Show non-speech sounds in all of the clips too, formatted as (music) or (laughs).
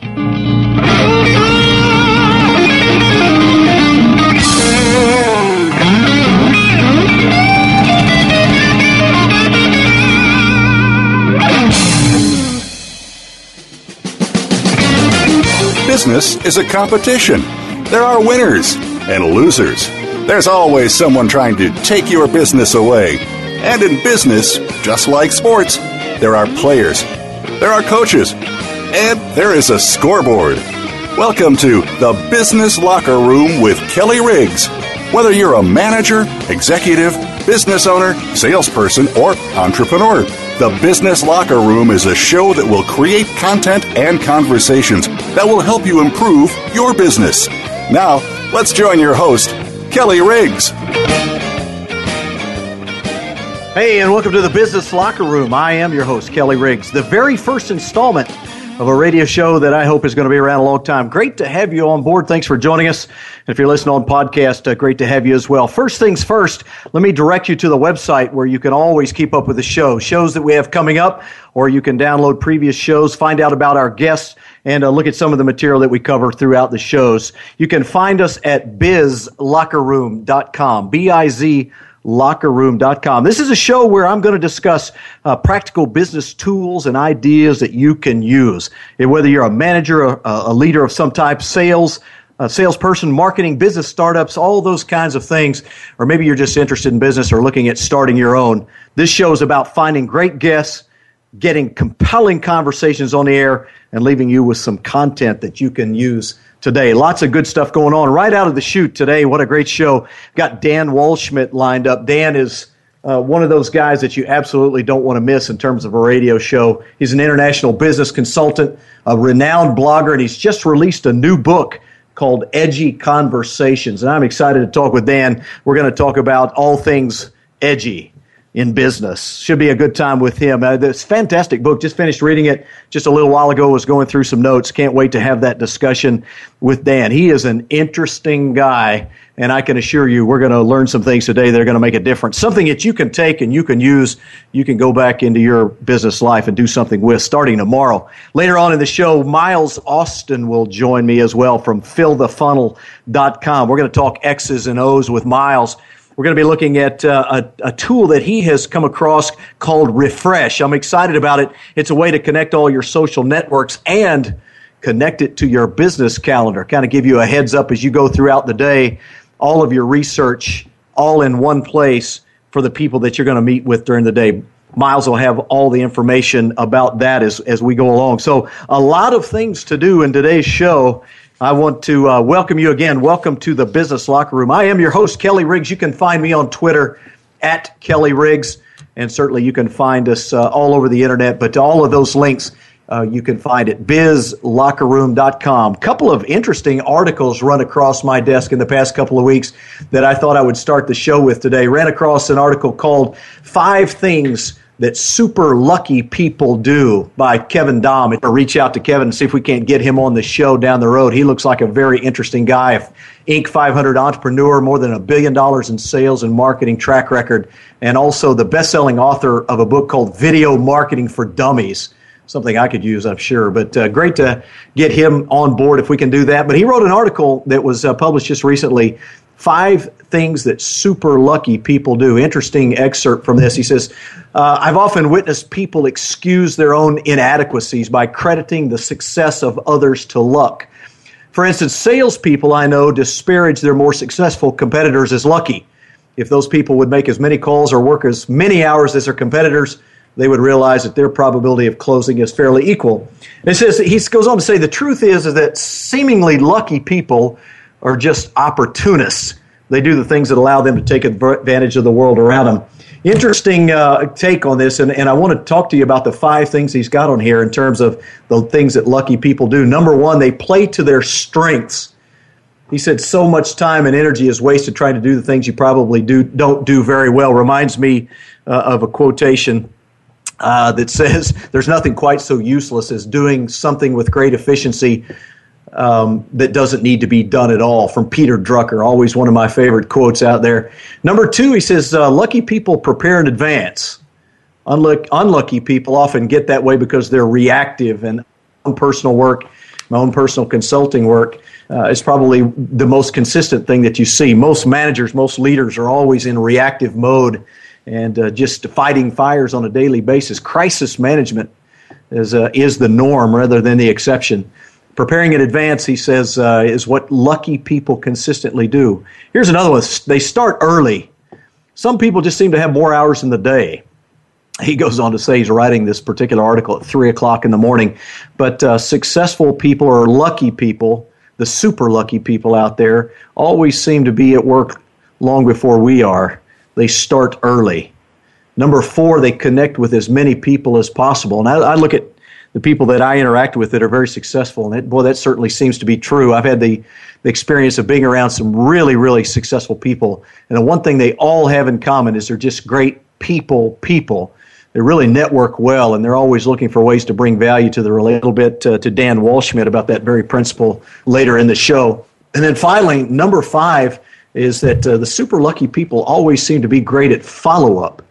Business is a competition. There are winners and losers. There's always someone trying to take your business away. And in business, just like sports, there are players, there are coaches, and there is a scoreboard. Welcome to the Business Locker Room with Kelly Riggs. Whether you're a manager, executive, business owner, salesperson, or entrepreneur, the Business Locker Room is a show that will create content and conversations that will help you improve your business. Now, let's join your host, Kelly Riggs. Hey, and welcome to the Business Locker Room. I am your host, Kelly Riggs. The very first installment of a radio show that I hope is going to be around a long time. Great to have you on board. Thanks for joining us. And if you're listening on podcast, uh, great to have you as well. First things first, let me direct you to the website where you can always keep up with the show, shows that we have coming up, or you can download previous shows, find out about our guests, and uh, look at some of the material that we cover throughout the shows. You can find us at bizlockerroom.com, B-I-Z lockerroom.com. This is a show where I'm going to discuss uh, practical business tools and ideas that you can use. And whether you're a manager, a, a leader of some type, sales, a salesperson, marketing, business startups, all those kinds of things, or maybe you're just interested in business or looking at starting your own. This show is about finding great guests, getting compelling conversations on the air, and leaving you with some content that you can use today. Lots of good stuff going on right out of the chute today. What a great show. Got Dan Waldschmidt lined up. Dan is uh, one of those guys that you absolutely don't want to miss in terms of a radio show. He's an international business consultant, a renowned blogger, and he's just released a new book called Edgy Conversations. And I'm excited to talk with Dan. We're going to talk about all things edgy in business. Should be a good time with him. Uh, this fantastic book. Just finished reading it just a little while ago. Was going through some notes. Can't wait to have that discussion with Dan. He is an interesting guy, and I can assure you, we're going to learn some things today that are going to make a difference. Something that you can take and you can use. You can go back into your business life and do something with starting tomorrow. Later on in the show, Miles Austin will join me as well from FillTheFunnel.com. We're going to talk X's and O's with Miles. We're going to be looking at uh, a, a, tool that he has come across called Refresh. I'm excited about it. It's a way to connect all your social networks and connect it to your business calendar. Kind of give you a heads up as you go throughout the day, all of your research all in one place for the people that you're going to meet with during the day. Miles will have all the information about that as, as we go along. So, a lot of things to do in today's show. I want to uh, welcome you again. Welcome to the Business Locker Room. I am your host, Kelly Riggs. You can find me on Twitter at Kelly Riggs, and certainly you can find us uh, all over the internet. But all of those links uh, you can find at bizlockerroom.com. Couple of interesting articles run across my desk in the past couple of weeks that I thought I would start the show with today. Ran across an article called Five Things that super lucky people do by Kevin Daum. Or reach out to Kevin and see if we can't get him on the show down the road. He looks like a very interesting guy. Inc. 500 entrepreneur, more than a billion dollars in sales and marketing track record, and also the best-selling author of a book called Video Marketing for Dummies. Something I could use, I'm sure. But uh, great to get him on board if we can do that. But he wrote an article that was uh, published just recently five things that super lucky people do. Interesting excerpt from this. He says, uh, I've often witnessed people excuse their own inadequacies by crediting the success of others to luck. For instance, salespeople I know disparage their more successful competitors as lucky. If those people would make as many calls or work as many hours as their competitors, they would realize that their probability of closing is fairly equal. And it says he goes on to say the truth is, is that seemingly lucky people are just opportunists. They do the things that allow them to take advantage of the world around them. Interesting uh, take on this, and, and I want to talk to you about the five things he's got on here in terms of the things that lucky people do. Number one, they play to their strengths. He said, "So much time and energy is wasted trying to do the things you probably do don't do very well." Reminds me uh, of a quotation uh, that says, "There's nothing quite so useless as doing something with great efficiency um, that doesn't need to be done at all." From Peter Drucker, always one of my favorite quotes out there. Number two, he says, uh, "Lucky people prepare in advance." Unlucky, unlucky people often get that way because they're reactive and my personal work, my own personal consulting work uh, is probably the most consistent thing that you see. Most managers, most leaders are always in reactive mode and uh, just fighting fires on a daily basis. Crisis management is, uh, is the norm rather than the exception. Preparing in advance, he says, uh, is what lucky people consistently do. Here's another one they start early. Some people just seem to have more hours in the day he goes on to say he's writing this particular article at three o'clock in the morning. But uh, successful people or lucky people the super lucky people out there always seem to be at work long before we are. They start early. Number four, they connect with as many people as possible. And I, I look at the people that I interact with that are very successful, and it, boy, that certainly seems to be true. I've had the, the experience of being around some really, really successful people, and the one thing they all have in common is they're just great people, people they really network well, and they're always looking for ways to bring value to the a little bit uh, to Dan Waldschmidt about that very principle later in the show. And then finally, number five is that uh, the super lucky people always seem to be great at follow up.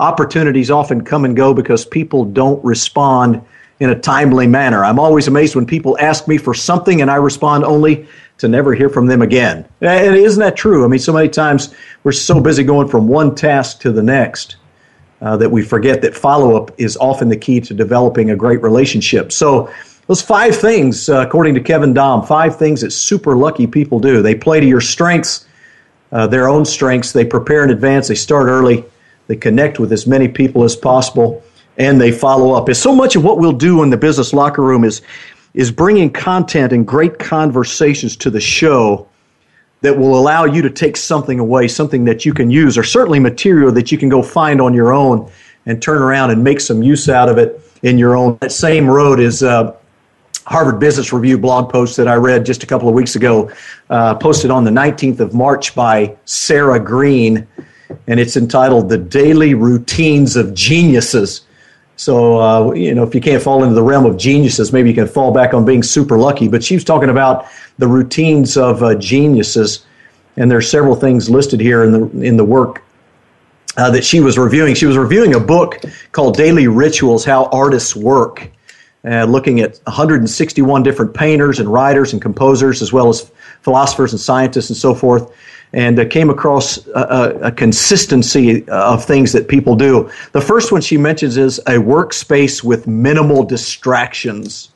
Opportunities often come and go because people don't respond in a timely manner. I'm always amazed when people ask me for something and I respond only to never hear from them again. And isn't that true? I mean, so many times we're so busy going from one task to the next uh, that we forget that follow up is often the key to developing a great relationship. So, those five things, uh, according to Kevin Daum, five things that super lucky people do. They play to your strengths, uh, their own strengths. They prepare in advance. They start early. They connect with as many people as possible, and they follow up. So much of what we'll do in the business locker room is is bringing content and great conversations to the show that will allow you to take something away, something that you can use, or certainly material that you can go find on your own and turn around and make some use out of it in your own. That same road is uh, Harvard Business Review blog post that I read just a couple of weeks ago, uh, posted on the 19th of March by Sarah Green, and it's entitled The Daily Routines of Geniuses. So, uh, you know, if you can't fall into the realm of geniuses, maybe you can fall back on being super lucky. But she was talking about the routines of uh, geniuses, and there are several things listed here in the in the work uh, that she was reviewing. She was reviewing a book called Daily Rituals: How Artists Work, uh, looking at 161 different painters and writers and composers, as well as philosophers and scientists and so forth. And uh, came across a, a, consistency of things that people do. The first one she mentions is a workspace with minimal distractions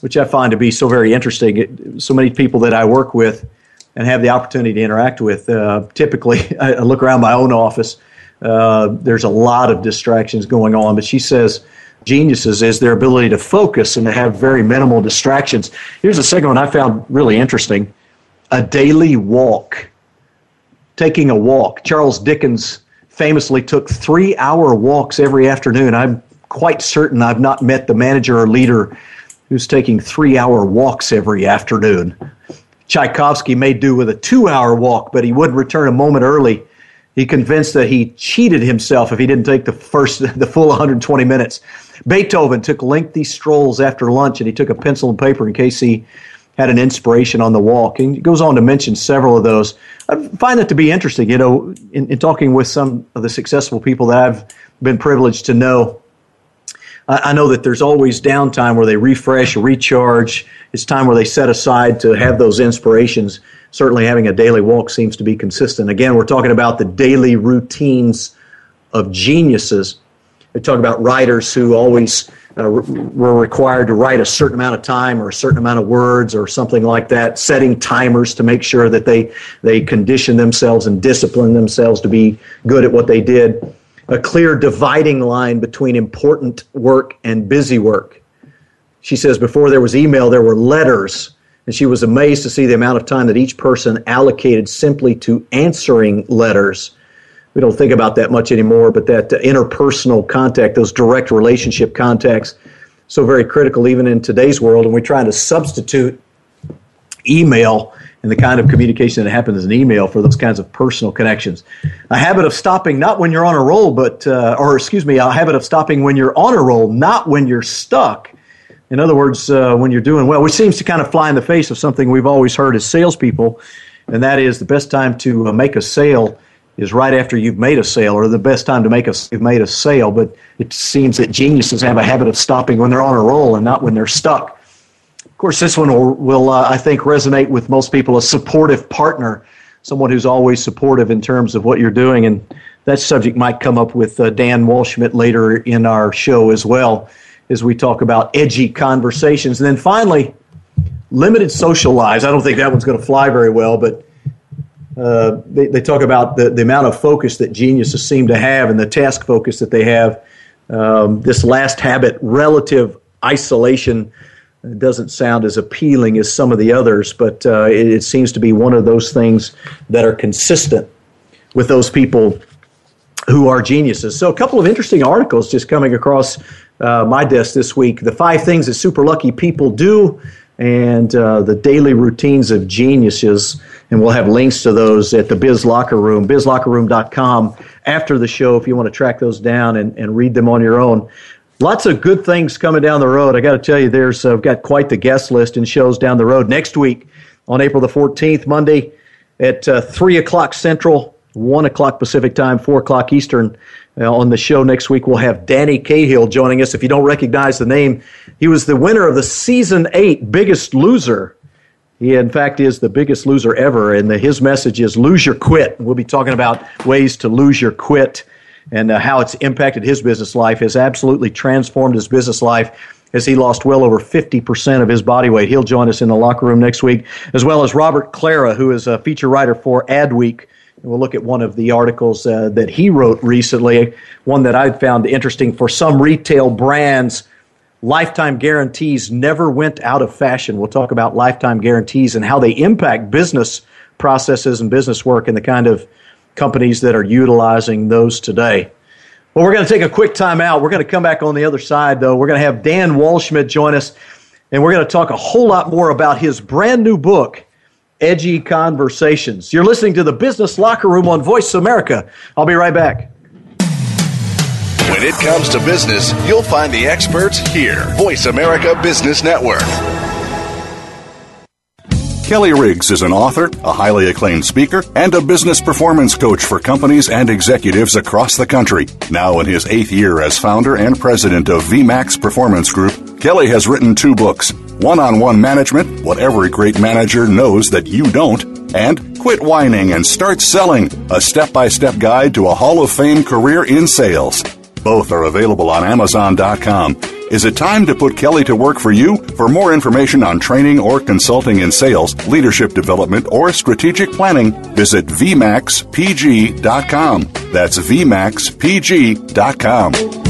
which I find to be so very interesting. It, so many people that I work with and have the opportunity to interact with, uh, typically (laughs) I look around my own office. Uh, there's a lot of distractions going on, but she says geniuses is their ability to focus and to have very minimal distractions. Here's a second one I found really interesting a daily walk. Taking a walk. Charles Dickens famously took three hour walks every afternoon. I'm quite certain I've not met the manager or leader who's taking three hour walks every afternoon. Tchaikovsky may do with a two hour walk, but he would return a moment early. He convinced that he cheated himself if he didn't take the first, (laughs) the full 120 minutes. Beethoven took lengthy strolls after lunch and he took a pencil and paper in case he had an inspiration on the walk. And he goes on to mention several of those. I find that to be interesting, you know, in, in talking with some of the successful people that I've been privileged to know I, know that there's always downtime where they refresh, recharge. It's time where they set aside to have those inspirations. Certainly, having a daily walk seems to be consistent. Again, we're talking about the daily routines of geniuses. We talk about writers who always uh, were required to write a certain amount of time or a certain amount of words or something like that, setting timers to make sure that they, they condition themselves and discipline themselves to be good at what they did a clear dividing line between important work and busy work. She says before there was email, there were letters. and she was amazed to see the amount of time that each person allocated simply to answering letters. We don't think about that much anymore, but that interpersonal contact, those direct relationship contacts, so very critical even in today's world. And we're trying to substitute email and the kind of communication that happens in email for those kinds of personal connections. A habit of stopping not when you're on a roll, but, uh, or excuse me, a habit of stopping when you're on a roll, not when you're stuck. In other words, uh, when you're doing well, which seems to kind of fly in the face of something we've always heard as salespeople, and that is the best time to uh, make a sale is right after you've made a sale, or the best time to make a you've made a sale. But it seems that geniuses have a habit of stopping when they're on a roll and not when they're stuck. Of course, this one will, will uh, I think, resonate with most people. A supportive partner, someone who's always supportive in terms of what you're doing, and that subject might come up with uh, Dan Waldschmidt later in our show as well, as we talk about edgy conversations. And then finally, limited social lives. I don't think that one's going to fly very well, but uh, they, they talk about the, the amount of focus that geniuses seem to have and the task focus that they have. Um, this last habit, relative isolation, doesn't sound as appealing as some of the others, but uh, it, it, seems to be one of those things that are consistent with those people who are geniuses. So, a couple of interesting articles just coming across uh, my desk this week. The five things that super lucky people do and uh, the daily routines of geniuses. And we'll have links to those at the Biz Locker Room, bizlockerroom.com after the show if you want to track those down and, and read them on your own. Lots of good things coming down the road. I got to tell you, there's I've uh, got quite the guest list and shows down the road. Next week on April the 14th, Monday at uh, 3 o'clock Central, 1 o'clock Pacific Time, 4 o'clock Eastern. Uh, on the show next week, we'll have Danny Cahill joining us. If you don't recognize the name, he was the winner of the season eight Biggest Loser. He, in fact, is the biggest loser ever, and the, his message is lose your quit. We'll be talking about ways to lose your quit and uh, how it's impacted his business life, has absolutely transformed his business life as he lost well over 50% of his body weight. He'll join us in the locker room next week, as well as Robert Klara, who is a feature writer for Adweek We'll look at one of the articles uh, that he wrote recently, one that I found interesting. For some retail brands, lifetime guarantees never went out of fashion. We'll talk about lifetime guarantees and how they impact business processes and business work and the kind of companies that are utilizing those today. Well, we're going to take a quick time out. We're going to come back on the other side, though. We're going to have Dan Waldschmidt join us, and we're going to talk a whole lot more about his brand new book edgy conversations. You're listening to the Business Locker Room on Voice America. I'll be right back. When it comes to business, you'll find the experts here. Voice America Business Network. Kelly Riggs is an author, a highly acclaimed speaker, and a business performance coach for companies and executives across the country. Now in his eighth year as founder and president of VMAX Performance Group, Kelly has written two books one on one management, what every great manager knows that you don't, and Quit Whining and Start Selling, a step by step guide to a Hall of Fame career in sales. Both are available on Amazon.com. Is it time to put Kelly to work for you? For more information on training or consulting in sales, leadership development, or strategic planning, visit VMAXPG.com. That's VMAXPG.com.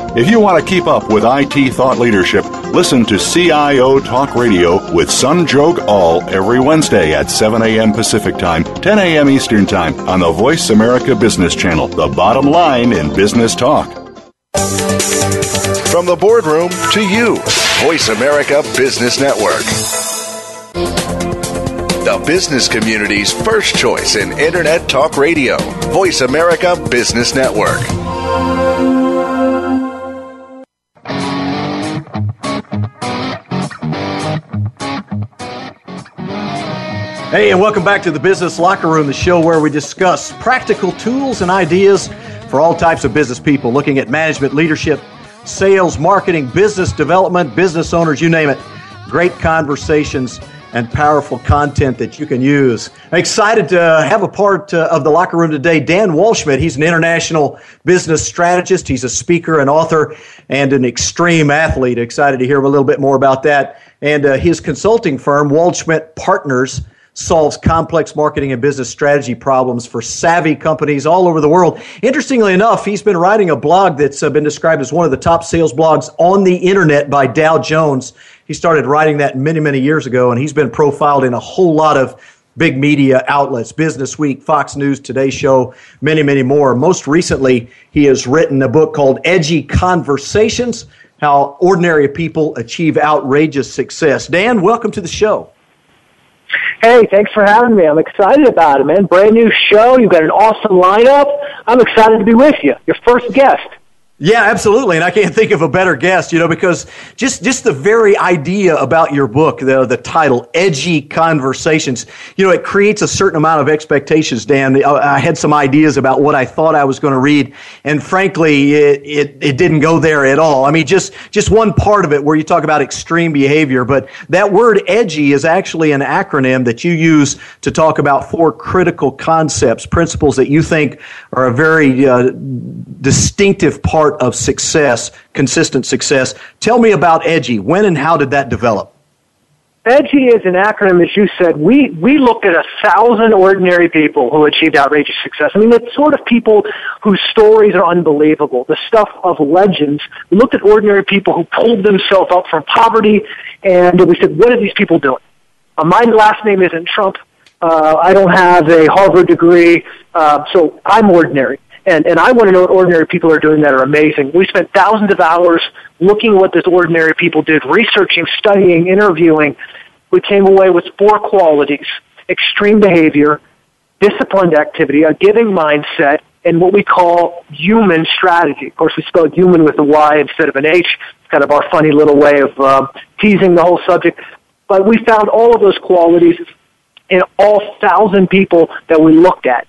If you want to keep up with IT thought leadership, listen to CIO Talk Radio with Sanjog Aul every Wednesday at 7 a.m. Pacific Time, 10 a.m. Eastern Time on the Voice America Business Channel, the bottom line in business talk. From the boardroom to you, Voice America Business Network. The business community's first choice in Internet Talk Radio, Voice America Business Network. Hey, and welcome back to the Business Locker Room, the show where we discuss practical tools and ideas for all types of business people, looking at management, leadership, sales, marketing, business development, business owners, you name it. Great conversations and powerful content that you can use. I'm excited to have a part uh, of the locker room today. Dan Waldschmidt, he's an international business strategist, he's a speaker, an author, and an extreme athlete. Excited to hear a little bit more about that. And uh, his consulting firm, Waldschmidt Partners, solves complex marketing and business strategy problems for savvy companies all over the world. Interestingly enough, he's been writing a blog that's uh, been described as one of the top sales blogs on the internet by Dow Jones. He started writing that many, many years ago, and he's been profiled in a whole lot of big media outlets Business Week, Fox News, Today Show, many, many more. Most recently, he has written a book called Edgy Conversations How Ordinary People Achieve Outrageous Success. Dan, welcome to the show. Hey, thanks for having me. I'm excited about it, man. Brand new show. You've got an awesome lineup. I'm excited to be with you. Your first guest. Yeah, absolutely, and I can't think of a better guest, you know, because just just the very idea about your book, the the title, "Edgy Conversations," you know, it creates a certain amount of expectations. Dan, I had some ideas about what I thought I was going to read, and frankly, it, it it didn't go there at all. I mean, just just one part of it where you talk about extreme behavior, but that word "edgy" is actually an acronym that you use to talk about four critical concepts, principles that you think are a very uh, distinctive part part of success, consistent success. Tell me about EDGY. When and how did that develop? EDGY is an acronym, as you said. We, we looked at a thousand ordinary people who achieved outrageous success. I mean, the sort of people whose stories are unbelievable, the stuff of legends. We looked at ordinary people who pulled themselves up from poverty, and we said, what are these people doing? Uh, my last name isn't Trump. Uh, I don't have a Harvard degree, uh, so I'm ordinary. And, and I want to know what ordinary people are doing that are amazing. We spent thousands of hours looking at what those ordinary people did, researching, studying, interviewing. We came away with four qualities, extreme behavior, disciplined activity, a giving mindset, and what we call human strategy. Of course, we spell human with a Y instead of an H. It's kind of our funny little way of uh, teasing the whole subject. But we found all of those qualities in all thousand people that we looked at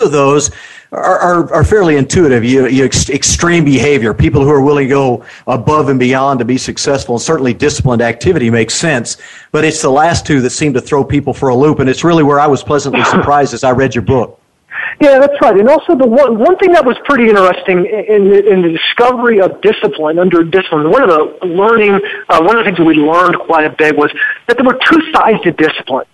of those are, are, are, fairly intuitive. You, you ex- extreme behavior, people who are willing to go above and beyond to be successful, and certainly disciplined activity makes sense. But it's the last two that seem to throw people for a loop, and it's really where I was pleasantly (laughs) surprised as I read your book. Yeah, that's right. And also, the one one thing that was pretty interesting in the, in the discovery of discipline under discipline, one of the learning, uh, one of the things that we learned quite a bit was that there were two sides to discipline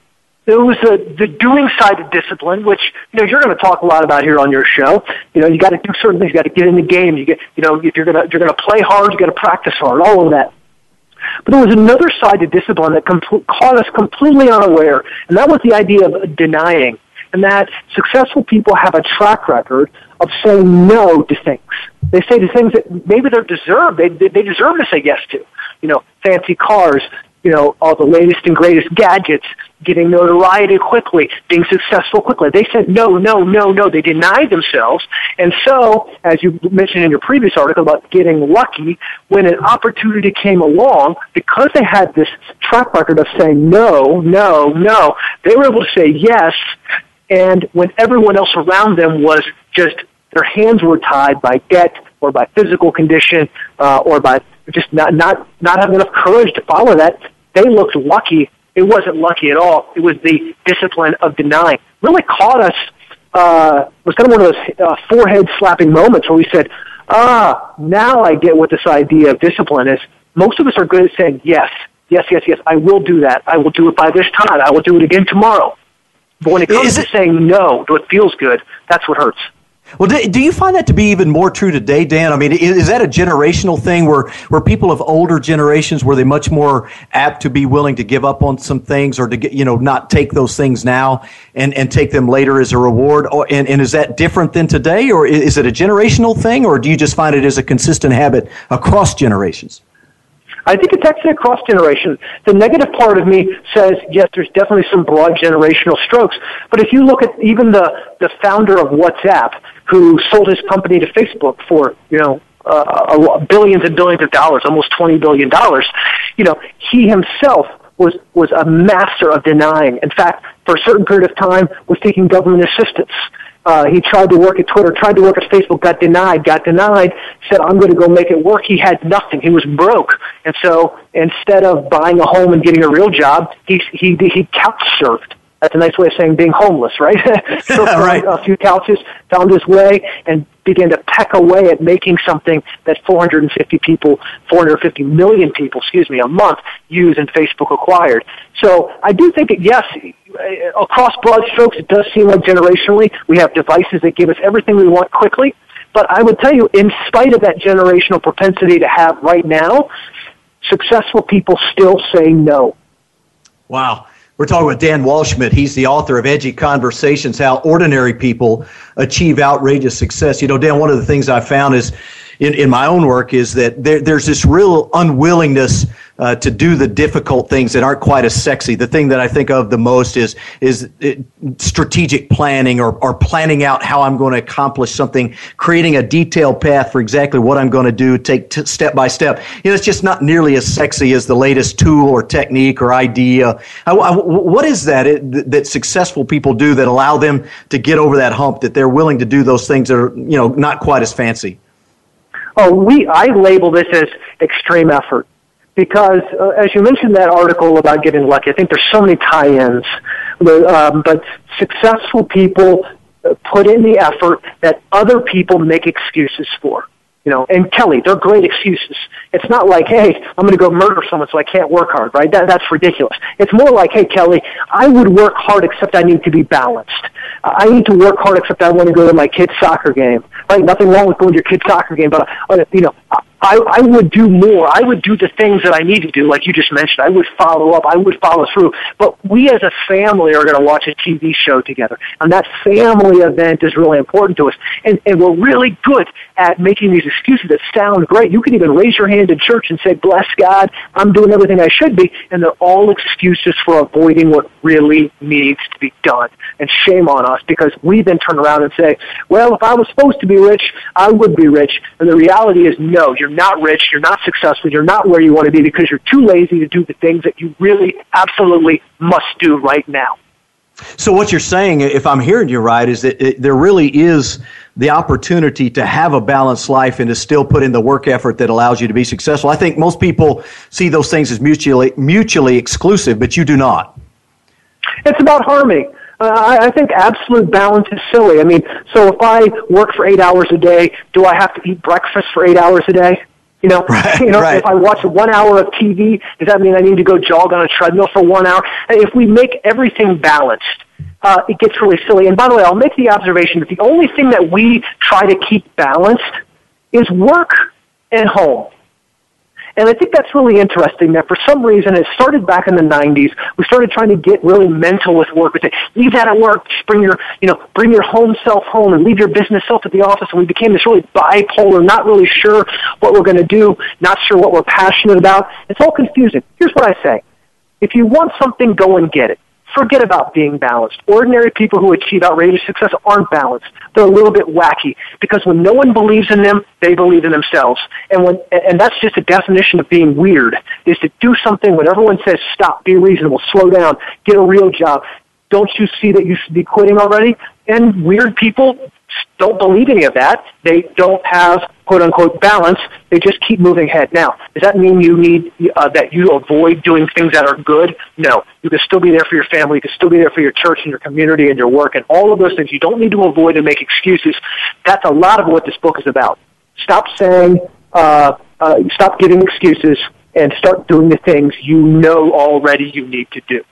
there was a, the doing side of discipline, which you know you're going to talk a lot about here on your show. You know, you got to do certain things. You got to get in the game. You get, you know, if you're going to you're going to play hard, you got to practice hard. All of that. But there was another side to discipline that com- caught us completely unaware, and that was the idea of denying. And that successful people have a track record of saying no to things. They say to things that maybe they deserve. They they deserve to say yes to. You know, fancy cars, you know, all the latest and greatest gadgets, getting notoriety quickly, being successful quickly. They said no, no, no, no. They denied themselves. And so, as you mentioned in your previous article about getting lucky, when an opportunity came along, because they had this track record of saying no, no, no, they were able to say yes. And when everyone else around them was just, their hands were tied by debt or by physical condition, uh, or by just not, not, not having enough courage to follow that, they looked lucky. It wasn't lucky at all. It was the discipline of denying. Really caught us. Uh, was kind of one of those uh, forehead slapping moments where we said, "Ah, now I get what this idea of discipline is." Most of us are good at saying yes, yes, yes, yes. I will do that. I will do it by this time. I will do it again tomorrow. But when it comes it, to saying no to what feels good, that's what hurts. Well, do, do, you find that to be even more true today, Dan? I mean, is, is, that a generational thing where, where people of older generations were they much more apt to be willing to give up on some things or to get, you know, not take those things now and, and take them later as a reward? Or, and, and is that different than today or is it a generational thing or do you just find it as a consistent habit across generations? I think it's actually across generations. The negative part of me says, yes, there's definitely some broad generational strokes. But if you look at even the, the founder of WhatsApp, who sold his company to Facebook for, you know, uh, billions and billions of dollars, almost $20 billion, you know, he himself was, was a master of denying. In fact, for a certain period of time, was taking government assistance Uh, he tried to work at Twitter, tried to work at Facebook, got denied, got denied, said, I'm going to go make it work. He had nothing. He was broke. And so instead of buying a home and getting a real job, he, he, he couch surfed. That's a nice way of saying being homeless, right? (laughs) so right. a few couches, found his way, and began to peck away at making something that 450 people, 450 million people, excuse me, a month use and Facebook acquired. So I do think that yes, across broad strokes, it does seem like generationally we have devices that give us everything we want quickly. But I would tell you, in spite of that generational propensity to have right now, successful people still say no. Wow. We're talking with Dan Waldschmidt. He's the author of Edgy Conversations How Ordinary People Achieve Outrageous Success. You know, Dan, one of the things I found is in, in my own work is that there, there's this real unwillingness uh, to do the difficult things that aren't quite as sexy. The thing that I think of the most is is uh, strategic planning or, or planning out how I'm going to accomplish something, creating a detailed path for exactly what I'm going to do, take t- step by step. You know, it's just not nearly as sexy as the latest tool or technique or idea. I, I, what is that it, that successful people do that allow them to get over that hump? That they're willing to do those things that are you know not quite as fancy. Oh, we I label this as extreme effort because uh, as you mentioned that article about getting lucky, I think there's so many tie-ins. But um, but successful people uh, put in the effort that other people make excuses for. You know, and Kelly, they're great excuses. It's not like, hey, I'm going to go murder someone so I can't work hard, right? That, that's ridiculous. It's more like, hey, Kelly, I would work hard except I need to be balanced. I need to work hard except I want to go to my kid's soccer game, right? Nothing wrong with going to your kid's soccer game, but, uh, you know, I, I would do more. I would do the things that I need to do, like you just mentioned. I would follow up. I would follow through. But we as a family are going to watch a TV show together. And that family event is really important to us. And, and we're really good at making these excuses that sound great. You can even raise your hand in church and say, bless God, I'm doing everything I should be. And they're all excuses for avoiding what really needs to be done. And shame on us because we then turn around and say, well, if I was supposed to be rich, I would be rich. And the reality is, no, you're not rich, you're not successful, you're not where you want to be because you're too lazy to do the things that you really absolutely must do right now. So what you're saying, if I'm hearing you right, is that it, there really is the opportunity to have a balanced life and to still put in the work effort that allows you to be successful. I think most people see those things as mutually mutually exclusive, but you do not. It's about harmony. Uh, I, I think absolute balance is silly. I mean, so if I work for eight hours a day, do I have to eat breakfast for eight hours a day? You know, right, (laughs) you know, right. if I watch one hour of TV, does that mean I need to go jog on a treadmill for one hour? If we make everything balanced, uh, it gets really silly. And by the way, I'll make the observation that the only thing that we try to keep balanced is work and home. And I think that's really interesting that for some reason it started back in the 90s. We started trying to get really mental with work. We say, leave that at work, bring your, you know, bring your home self home and leave your business self at the office. And we became this really bipolar, not really sure what we're going to do, not sure what we're passionate about. It's all confusing. Here's what I say. If you want something, go and get it forget about being balanced. Ordinary people who achieve outrageous success aren't balanced. They're a little bit wacky because when no one believes in them, they believe in themselves. And when, and that's just a definition of being weird, is to do something when everyone says stop, be reasonable, slow down, get a real job. Don't you see that you should be quitting already? And weird people don't believe any of that. They don't have quote unquote balance. They just keep moving ahead. Now, does that mean you need uh, that you avoid doing things that are good? No. You can still be there for your family. You can still be there for your church and your community and your work and all of those things. You don't need to avoid and make excuses. That's a lot of what this book is about. Stop saying, uh, uh, stop giving excuses and start doing the things you know already you need to do.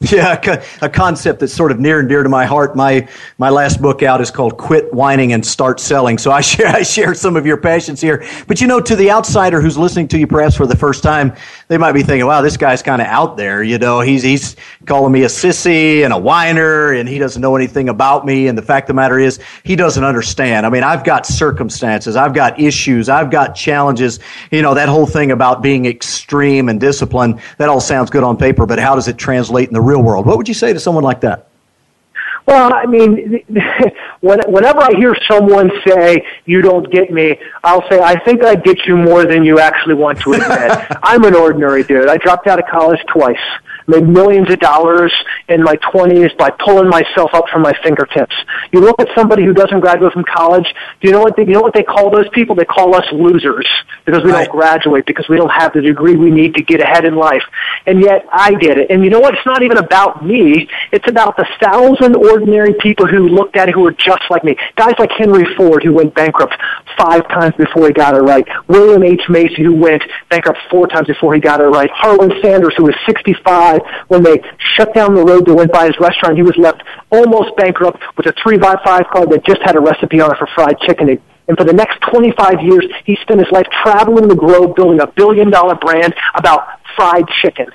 (laughs) Yeah, a concept that's sort of near and dear to my heart. My my last book out is called "Quit Whining and Start Selling." So I (laughs) share I share some of your passions here. But you know, to the outsider who's listening to you perhaps for the first time, they might be thinking, "Wow, this guy's kind of out there." You know, he's he's calling me a sissy and a whiner, and he doesn't know anything about me. And the fact of the matter is, he doesn't understand. I mean, I've got circumstances, I've got issues, I've got challenges. You know, that whole thing about being extreme and disciplined. That all sounds good on paper, but how does it translate in the real world. What would you say to someone like that? Well, I mean, (laughs) whenever I hear someone say, you don't get me, I'll say, I think I get you more than you actually want to admit. (laughs) I'm an ordinary dude. I dropped out of college twice. Made millions of dollars in my 20s by pulling myself up from my fingertips. You look at somebody who doesn't graduate from college. Do you know what they, you know what they call those people? They call us losers because we right. don't graduate because we don't have the degree we need to get ahead in life. And yet I did it. And you know what? It's not even about me. It's about the thousand ordinary people who looked at it who were just like me. Guys like Henry Ford who went bankrupt five times before he got it right. William H. Macy who went bankrupt four times before he got it right. Harlan Sanders who was 65 when they shut down the road that went by his restaurant. He was left almost bankrupt with a 3 by 5 car that just had a recipe on it for fried chicken. And for the next 25 years, he spent his life traveling the globe building a billion dollar brand about fried chicken.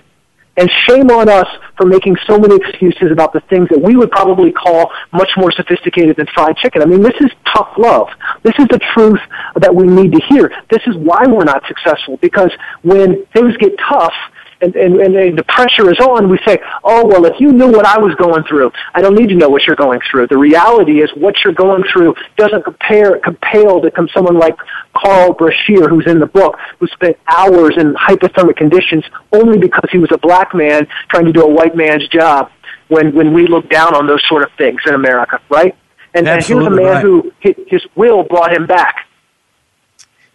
And shame on us for making so many excuses about the things that we would probably call much more sophisticated than fried chicken. I mean, this is tough love. This is the truth that we need to hear. This is why we're not successful because when things get tough, and, and, and the pressure is on, we say, oh, well, if you knew what I was going through, I don't need to know what you're going through. The reality is what you're going through doesn't compare, compare to come someone like Carl Brashear, who's in the book, who spent hours in hypothermic conditions only because he was a black man trying to do a white man's job when, when we look down on those sort of things in America, right? And, and here's a man right. who his will brought him back.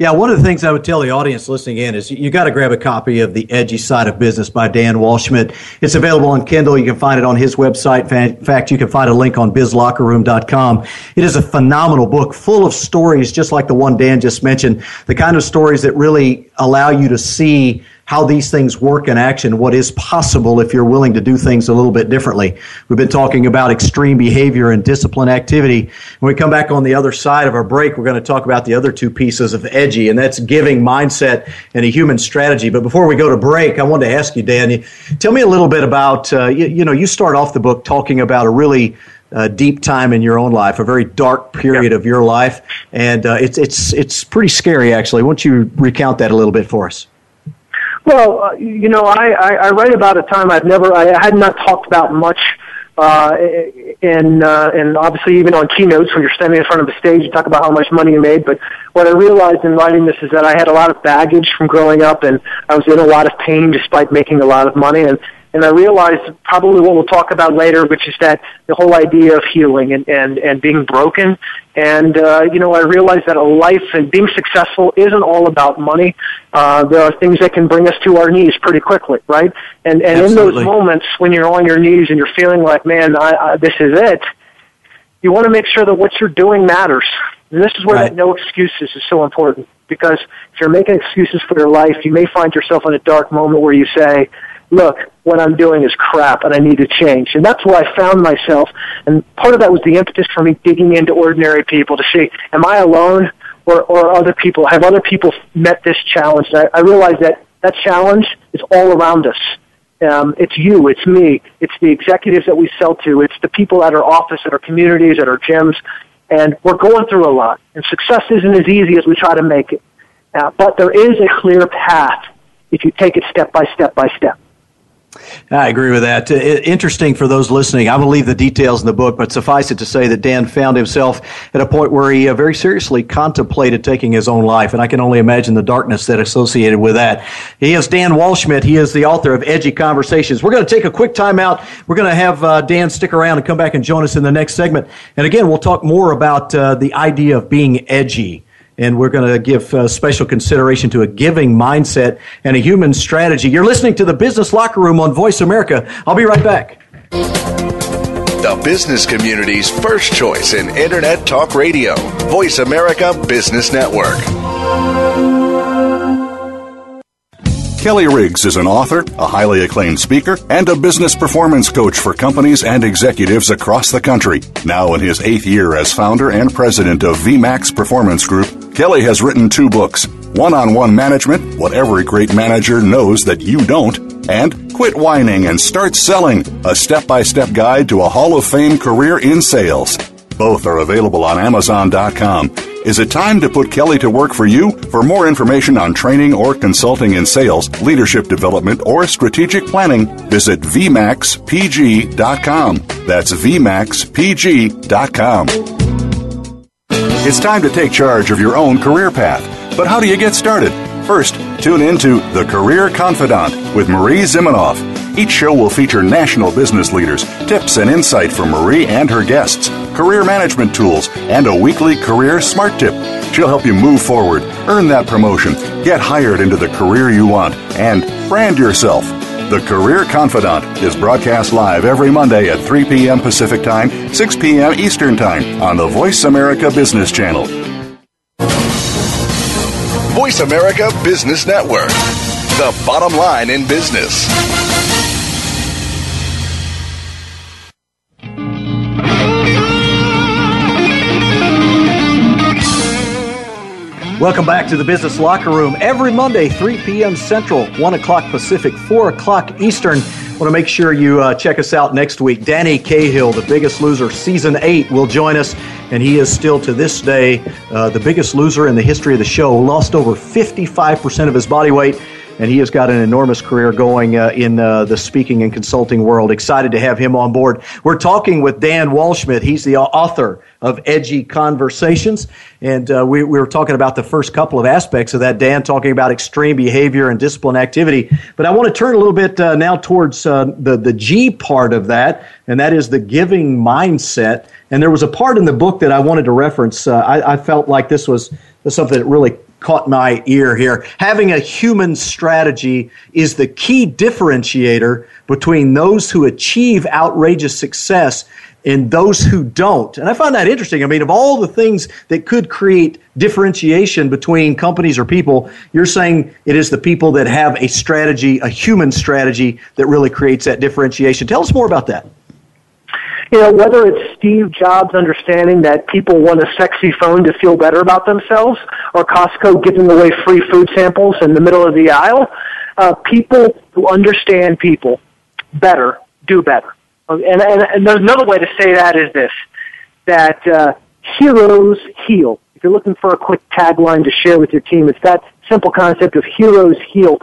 Yeah, one of the things I would tell the audience listening in is you got to grab a copy of The Edgy Side of Business by Dan Waldschmidt. It's available on Kindle. You can find it on his website. In fact, you can find a link on bizlockerroom.com. It is a phenomenal book full of stories just like the one Dan just mentioned, the kind of stories that really allow you to see how these things work in action, what is possible if you're willing to do things a little bit differently. We've been talking about extreme behavior and discipline activity. When we come back on the other side of our break, we're going to talk about the other two pieces of edgy, and that's giving mindset and a human strategy. But before we go to break, I wanted to ask you, Dan, tell me a little bit about, uh, you, you know, you start off the book talking about a really uh, deep time in your own life, a very dark period of your life, and uh, it's it's it's pretty scary actually. Why don't you recount that a little bit for us? Well, uh, you know, I, I, I write about a time I've never, I had not talked about much, uh, and uh, and obviously even on keynotes when you're standing in front of a stage, you talk about how much money you made. But what I realized in writing this is that I had a lot of baggage from growing up, and I was in a lot of pain despite making a lot of money, and and I realized probably what we'll talk about later, which is that the whole idea of healing and, and, and being broken. And, uh, you know, I realized that a life and being successful isn't all about money. Uh, there are things that can bring us to our knees pretty quickly, right? And, and in those moments when you're on your knees and you're feeling like, man, I, I, this is it, you want to make sure that what you're doing matters. And this is where right. that no excuses is so important. Because if you're making excuses for your life, you may find yourself in a dark moment where you say, look, what I'm doing is crap and I need to change. And that's where I found myself. And part of that was the impetus for me digging into ordinary people to see, am I alone or, or other people? Have other people met this challenge? And I, I realized that that challenge is all around us. Um, it's you, it's me, it's the executives that we sell to, it's the people at our office, at our communities, at our gyms, and we're going through a lot. And success isn't as easy as we try to make it. Uh, but there is a clear path if you take it step by step by step. I agree with that. Interesting for those listening. I will leave the details in the book, but suffice it to say that Dan found himself at a point where he uh, very seriously contemplated taking his own life, and I can only imagine the darkness that associated with that. He is Dan Waldschmidt. He is the author of Edgy Conversations. We're going to take a quick time out. We're going to have uh, Dan stick around and come back and join us in the next segment. And again, we'll talk more about uh, the idea of being edgy and we're going to give uh, special consideration to a giving mindset and a human strategy. You're listening to the Business Locker Room on Voice America. I'll be right back. The business community's first choice in Internet Talk Radio, Voice America Business Network. Kelly Riggs is an author, a highly acclaimed speaker, and a business performance coach for companies and executives across the country. Now in his eighth year as founder and president of VMAX Performance Group, Kelly has written two books One on One Management What Every Great Manager Knows That You Don't, and Quit Whining and Start Selling A Step by Step Guide to a Hall of Fame Career in Sales. Both are available on Amazon.com. Is it time to put Kelly to work for you? For more information on training or consulting in sales, leadership development, or strategic planning, visit VMAXPG.com. That's VMAXPG.com. It's time to take charge of your own career path. But how do you get started? First, tune in to The Career Confidant with Marie Zimenoff. Each show will feature national business leaders, tips and insight from Marie and her guests, career management tools, and a weekly career smart tip. She'll help you move forward, earn that promotion, get hired into the career you want, and brand yourself. The Career Confidant is broadcast live every Monday at 3 p.m. Pacific Time, 6 p.m. Eastern Time on the Voice America Business Channel. Voice America Business Network, the bottom line in business. Welcome back to the Business Locker Room. Every Monday, 3 p.m. Central, 1 o'clock Pacific, 4 o'clock Eastern. Want to make sure you uh, check us out next week. Danny Cahill, The Biggest Loser, Season 8, will join us, and he is still to this day uh, the biggest loser in the history of the show. Lost over 55% of his body weight and he has got an enormous career going uh, in uh, the speaking and consulting world. Excited to have him on board. We're talking with Dan Waldschmidt. He's the author of Edgy Conversations, and uh, we, we were talking about the first couple of aspects of that. Dan talking about extreme behavior and discipline activity, but I want to turn a little bit uh, now towards uh, the the G part of that, and that is the giving mindset. And there was a part in the book that I wanted to reference. Uh, I, I felt like this was something that really caught my ear here. Having a human strategy is the key differentiator between those who achieve outrageous success and those who don't. And I find that interesting. I mean, of all the things that could create differentiation between companies or people, you're saying it is the people that have a strategy, a human strategy, that really creates that differentiation. Tell us more about that you know, whether it's Steve Jobs understanding that people want a sexy phone to feel better about themselves, or Costco giving away free food samples in the middle of the aisle, uh, people who understand people better do better. And, and, and another way to say that is this, that uh, heroes heal. If you're looking for a quick tagline to share with your team, it's that simple concept of heroes heal.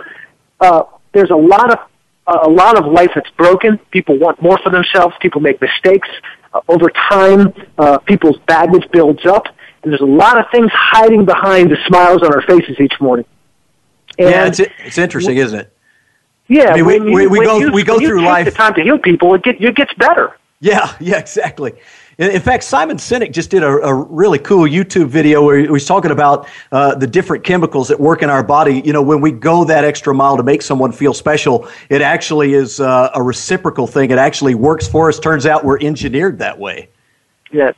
Uh, there's a lot of a lot of life that's broken. People want more for themselves. People make mistakes. Uh, over time, uh, people's baggage builds up, and there's a lot of things hiding behind the smiles on our faces each morning. And yeah, it's, it's interesting, isn't it? Yeah, I mean, we, we, we go you, we go through life. The time to heal people, it, get, it gets better. Yeah, (laughs) yeah, exactly. In fact, Simon Sinek just did a, a, really cool YouTube video where he was talking about uh, the different chemicals that work in our body. You know, when we go that extra mile to make someone feel special, it actually is uh, a reciprocal thing. It actually works for us. Turns out we're engineered that way. Yeah.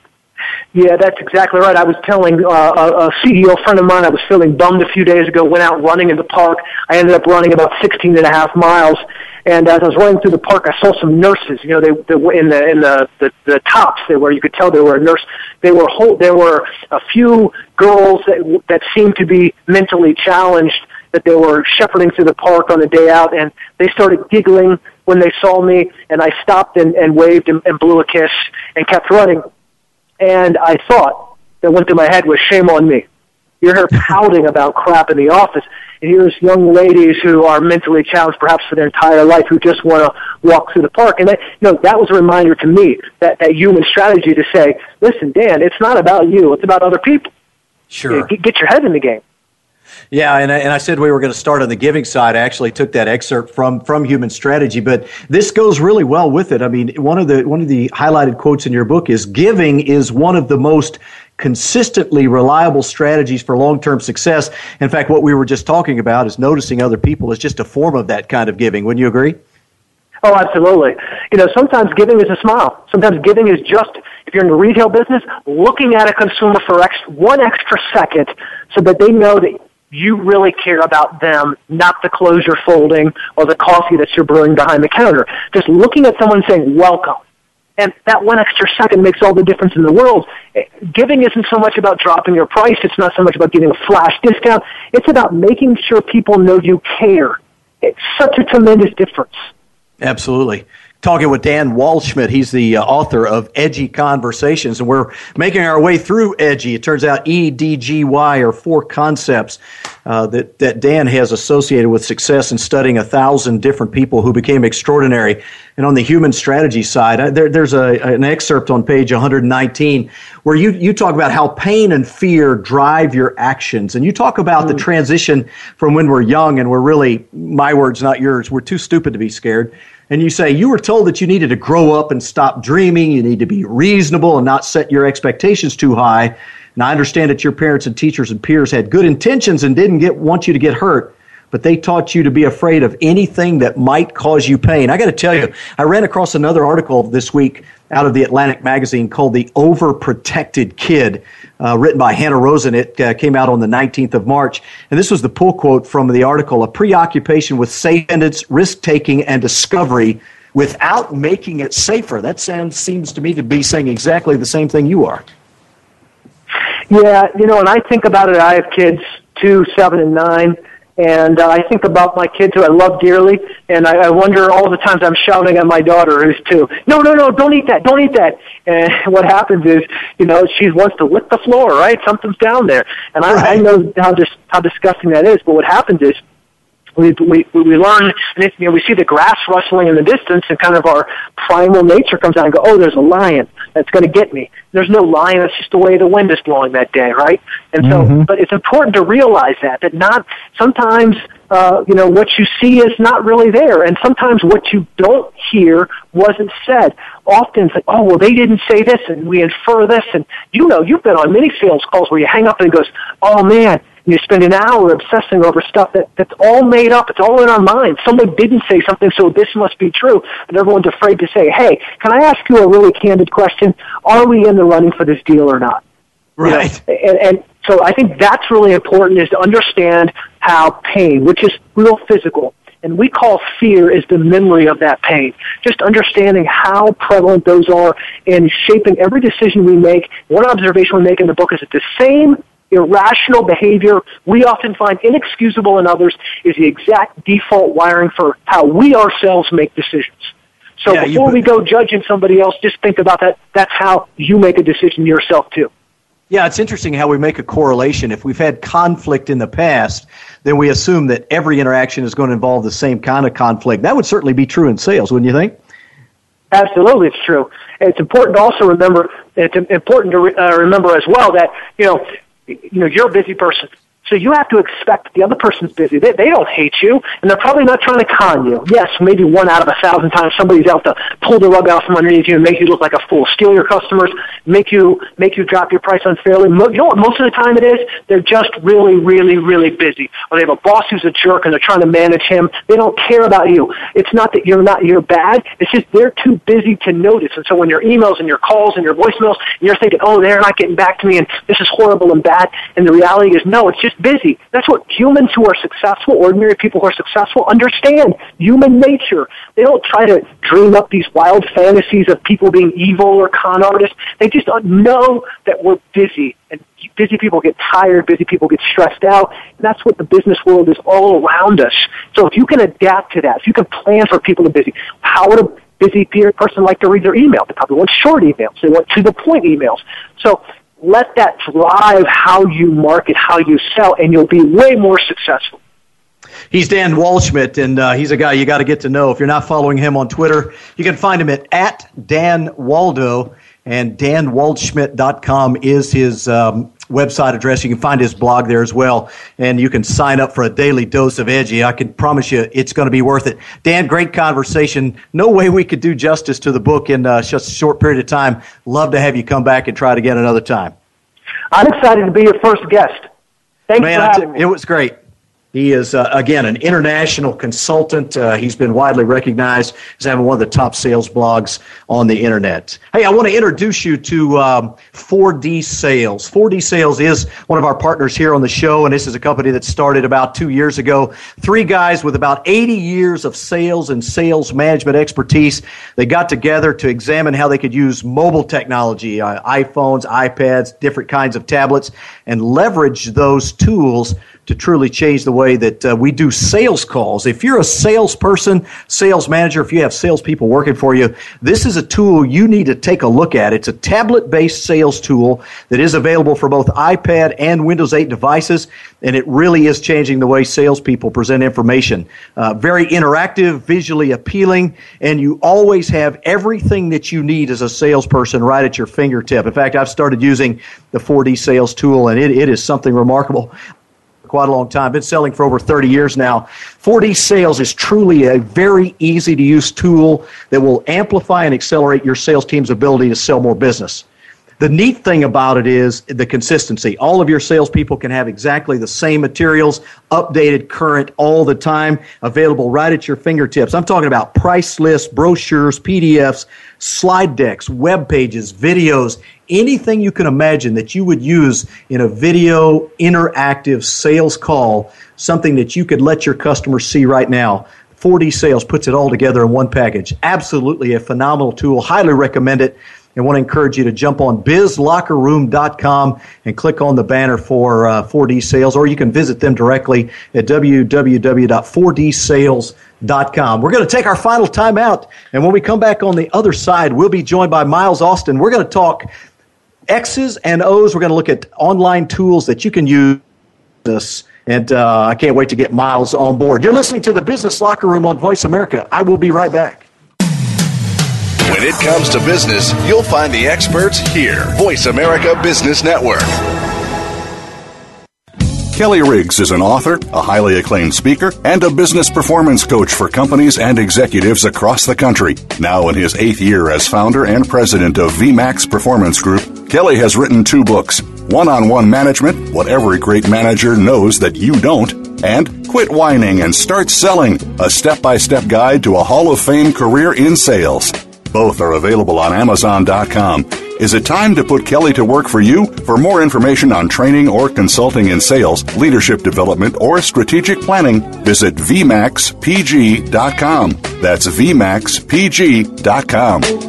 Yeah, that's exactly right. I was telling uh, a, a CEO friend of mine I was feeling bummed a few days ago, went out running in the park. I ended up running about 16 and a half miles and as I was running through the park, I saw some nurses. You know, they, they were in the in the, the the tops. They were you could tell they were a nurse. They were whole, there were a few girls that that seemed to be mentally challenged that they were shepherding through the park on a day out, and they started giggling when they saw me, and I stopped and, and waved and, and blew a kiss and kept running. And I thought that went through my head was shame on me. You're here pouting about crap in the office And here's young ladies who are mentally challenged perhaps for their entire life who just want to walk through the park. And that, you know, that was a reminder to me that, that human strategy to say, listen, Dan, it's not about you, it's about other people. Sure. Get, get your head in the game. Yeah, and I, and I said we were going to start on the giving side. I actually took that excerpt from from Human Strategy, but this goes really well with it. I mean, one of the one of the highlighted quotes in your book is giving is one of the most consistently reliable strategies for long-term success. In fact, what we were just talking about is noticing other people is just a form of that kind of giving. Wouldn't you agree? Oh, absolutely. You know, sometimes giving is a smile. Sometimes giving is just, if you're in the retail business, looking at a consumer for ex- one extra second so that they know that you really care about them, not the clothes you're folding or the coffee that you're brewing behind the counter. Just looking at someone saying, welcome. And that one extra second makes all the difference in the world. Eh, giving isn't so much about dropping your price. It's not so much about giving a flash discount. It's about making sure people know you care. It's such a tremendous difference. Absolutely talking with Dan Waldschmidt. He's the uh, author of Edgy Conversations, and we're making our way through Edgy. It turns out E, D, G, Y are four concepts uh, that, that Dan has associated with success in studying a thousand different people who became extraordinary. And on the human strategy side, uh, there, there's a, an excerpt on page 119 where you, you talk about how pain and fear drive your actions. And you talk about mm. the transition from when we're young and we're really, my words, not yours, we're too stupid to be scared and you say you were told that you needed to grow up and stop dreaming, you need to be reasonable and not set your expectations too high. And I understand that your parents and teachers and peers had good intentions and didn't get want you to get hurt but they taught you to be afraid of anything that might cause you pain. I got to tell you, I ran across another article this week out of the Atlantic magazine called The Overprotected Kid, uh, written by Hanna Rosin. It uh, came out on the 19th of March. And this was the pull quote from the article A preoccupation with safe risk taking, and discovery without making it safer. That sounds, seems to me to be saying exactly the same thing you are. Yeah, you know, and I think about it, I have kids, two, seven, and nine and uh, I think about my kids who I love dearly, and I, I wonder all the times I'm shouting at my daughter who's two, no, no, no, don't eat that, don't eat that. And (laughs) what happens is, you know, she wants to lick the floor, right? Something's down there, and I, right. I know how dis- how disgusting that is. But what happens is, we we we learn, and it, you know, we see the grass rustling in the distance, and kind of our primal nature comes out and go, oh, there's a lion that's going to get me. There's no lion. It's just the way the wind is blowing that day, right? And so, mm-hmm. but it's important to realize that that not sometimes. Uh, you know what you see is not really there, and sometimes what you don't hear wasn't said. Often it's like, oh well, they didn't say this, and we infer this, and you know, you've been on many sales calls where you hang up and it goes, oh man, you spend an hour obsessing over stuff that, that's all made up. It's all in our minds. Someone didn't say something, so this must be true. And everyone's afraid to say, hey, can I ask you a really candid question? Are we in the running for this deal or not? Right. You know, and, and so I think that's really important is to understand how pain, which is real physical, and we call fear is the memory of that pain. Just understanding how prevalent those are in shaping every decision we make. One observation we make in the book is that the same irrational behavior we often find inexcusable in others is the exact default wiring for how we ourselves make decisions. So yeah, before we go judging somebody else, just think about that. That's how you make a decision yourself too. Yeah, it's interesting how we make a correlation. If we've had conflict in the past, then we assume that every interaction is going to involve the same kind of conflict. That would certainly be true in sales, wouldn't you think? Absolutely, it's true. It's important to also remember. It's important to re, uh, remember as well that you know you know, you're a busy person. So you have to expect the other person's busy. They, they don't hate you, and they're probably not trying to con you. Yes, maybe one out of a thousand times somebody's out to pull the rug out from underneath you and make you look like a fool, steal your customers, make you make you drop your price unfairly. You know what? Most of the time it is they're just really, really, really busy, or they have a boss who's a jerk and they're trying to manage him. They don't care about you. It's not that you're not you're bad. It's just they're too busy to notice. And so when your emails and your calls and your voicemails, and you're thinking, oh, they're not getting back to me, and this is horrible and bad. And the reality is, no, it's just busy. That's what humans who are successful, ordinary people who are successful, understand human nature. They don't try to dream up these wild fantasies of people being evil or con artists. They just know that we're busy. And busy people get tired, busy people get stressed out. And that's what the business world is all around us. So if you can adapt to that, if you can plan for people to be busy, how would a busy person like to read their email? They probably want short emails. They want to the point emails. So let that drive how you market, how you sell, and you'll be way more successful. He's Dan Waldschmidt, and uh, he's a guy you got to get to know. If you're not following him on Twitter, you can find him at, at Dan Waldo, and danwaldschmidt.com is his um, website address. You can find his blog there as well, and you can sign up for a daily dose of edgy. I can promise you it's going to be worth it. Dan, great conversation. No way we could do justice to the book in uh, just a short period of time. Love to have you come back and try it again another time. I'm excited to be your first guest. Thanks Man, for having me. It was great. He is, uh, again, an international consultant. Uh, he's been widely recognized as having one of the top sales blogs on the internet. Hey, I want to introduce you to um, 4D Sales. 4D Sales is one of our partners here on the show, and this is a company that started about two years ago. Three guys with about 80 years of sales and sales management expertise. They got together to examine how they could use mobile technology, uh, iPhones, iPads, different kinds of tablets, and leverage those tools to truly change the way that uh, we do sales calls. If you're a salesperson, sales manager, if you have salespeople working for you, this is a tool you need to take a look at. It's a tablet based sales tool that is available for both iPad and Windows 8 devices, and it really is changing the way salespeople present information. Uh, very interactive, visually appealing, and you always have everything that you need as a salesperson right at your fingertip. In fact, I've started using the 4D sales tool, and it, it is something remarkable. Quite a long time. Been selling for over 30 years now. 4D Sales is truly a very easy to use tool that will amplify and accelerate your sales team's ability to sell more business. The neat thing about it is the consistency. All of your salespeople can have exactly the same materials, updated, current, all the time, available right at your fingertips. I'm talking about price lists, brochures, PDFs, slide decks, web pages, videos, anything you can imagine that you would use in a video interactive sales call, something that you could let your customers see right now. 4D Sales puts it all together in one package. Absolutely a phenomenal tool. Highly recommend it and want to encourage you to jump on bizlockerroom.com and click on the banner for uh, 4D sales, or you can visit them directly at www.4dsales.com. We're going to take our final time out, and when we come back on the other side, we'll be joined by Miles Austin. We're going to talk X's and O's. We're going to look at online tools that you can use. This. And uh, I can't wait to get Miles on board. You're listening to the Business Locker Room on Voice America. I will be right back. When it comes to business, you'll find the experts here. Voice America Business Network. Kelly Riggs is an author, a highly acclaimed speaker, and a business performance coach for companies and executives across the country. Now in his eighth year as founder and president of VMAX Performance Group, Kelly has written two books One on One Management What Every Great Manager Knows That You Don't, and Quit Whining and Start Selling A Step by Step Guide to a Hall of Fame Career in Sales. Both are available on Amazon.com. Is it time to put Kelly to work for you? For more information on training or consulting in sales, leadership development, or strategic planning, visit VMAXPG.com. That's VMAXPG.com.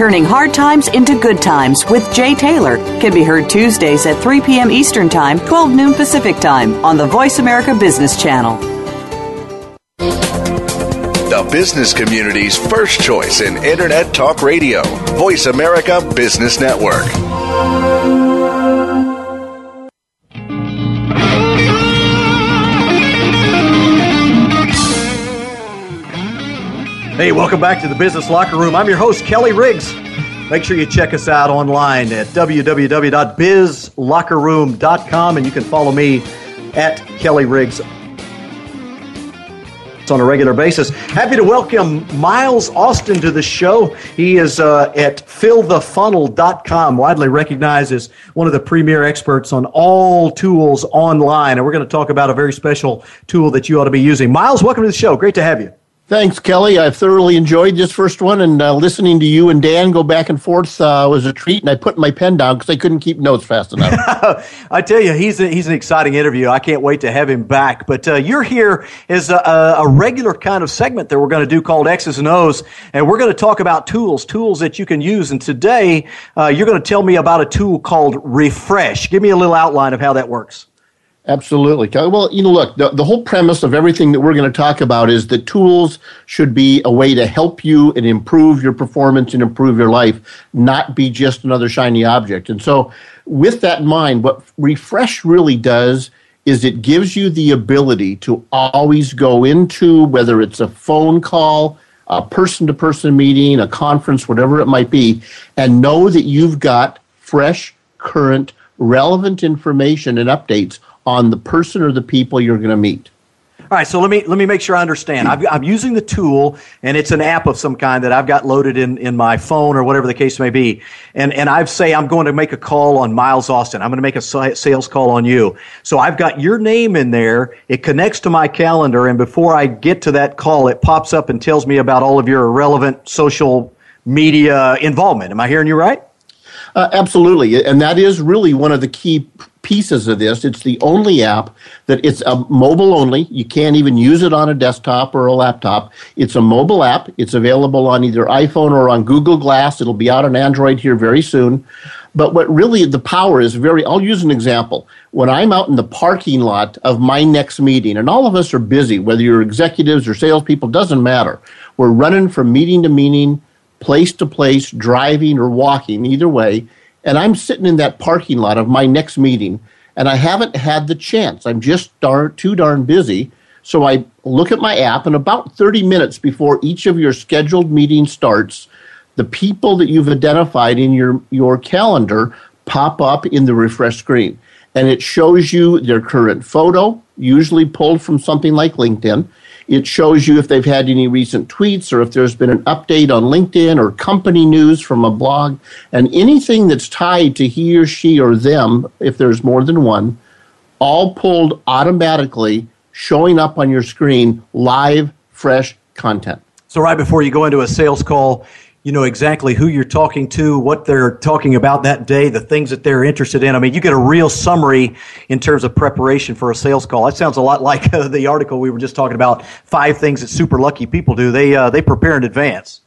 Turning Hard Times into Good Times with Jay Taylor can be heard Tuesdays at 3 p.m. Eastern Time, 12 noon Pacific Time on the Voice America Business Channel. The business community's first choice in Internet Talk Radio, Voice America Business Network. Hey, welcome back to the Business Locker Room. I'm your host, Kelly Riggs. Make sure you check us out online at www.bizlockerroom.com and you can follow me at Kelly Riggs It's on a regular basis. Happy to welcome Miles Austin to the show. He is uh, at fillthefunnel.com, widely recognized as one of the premier experts on all tools online. And we're going to talk about a very special tool that you ought to be using. Miles, welcome to the show. Great to have you. Thanks, Kelly. I've thoroughly enjoyed this first one, and uh, listening to you and Dan go back and forth uh, was a treat. And I put my pen down because I couldn't keep notes fast enough. (laughs) I tell you, he's a, he's an exciting interview. I can't wait to have him back. But uh, you're here as a, a, regular kind of segment that we're going to do called X's and O's, and we're going to talk about tools, tools that you can use. And today, uh, you're going to tell me about a tool called Refresh. Give me a little outline of how that works. Absolutely. Well, you know, look, the, the whole premise of everything that we're going to talk about is that tools should be a way to help you and improve your performance and improve your life, not be just another shiny object. And so, with that in mind, what Refresh really does is it gives you the ability to always go into whether it's a phone call, a person to person meeting, a conference, whatever it might be, and know that you've got fresh, current, relevant information and updates on the person or the people you're going to meet. All right, so let me let me make sure I understand. i am using the tool, and it's an app of some kind that I've got loaded in, in my phone or whatever the case may be. And and I say I'm going to make a call on Miles Austin. I'm going to make a sales call on you. So I've got your name in there. It connects to my calendar, and before I get to that call, it pops up and tells me about all of your irrelevant social media involvement. Am I hearing you right? Uh, absolutely, and that is really one of the key pieces of this. It's the only app that it's a mobile only. You can't even use it on a desktop or a laptop. It's a mobile app. It's available on either iPhone or on Google Glass. It'll be out on Android here very soon. But what really the power is very, I'll use an example. When I'm out in the parking lot of my next meeting, and all of us are busy, whether you're executives or salespeople, doesn't matter. We're running from meeting to meeting, place to place, driving or walking, either way. And I'm sitting in that parking lot of my next meeting, and I haven't had the chance. I'm just darn, too darn busy. So I look at my app, and about 30 minutes before each of your scheduled meetings starts, the people that you've identified in your, your calendar pop up in the refresh screen. And it shows you their current photo, usually pulled from something like LinkedIn. It shows you if they've had any recent tweets or if there's been an update on LinkedIn or company news from a blog. And anything that's tied to he or she or them, if there's more than one, all pulled automatically, showing up on your screen live, fresh content. So, right before you go into a sales call, you know exactly who you're talking to, what they're talking about that day, the things that they're interested in. I mean, you get a real summary in terms of preparation for a sales call. That sounds a lot (laughs) like uh, the article we were just talking about. Five things that super lucky people do. They uh, they prepare in advance.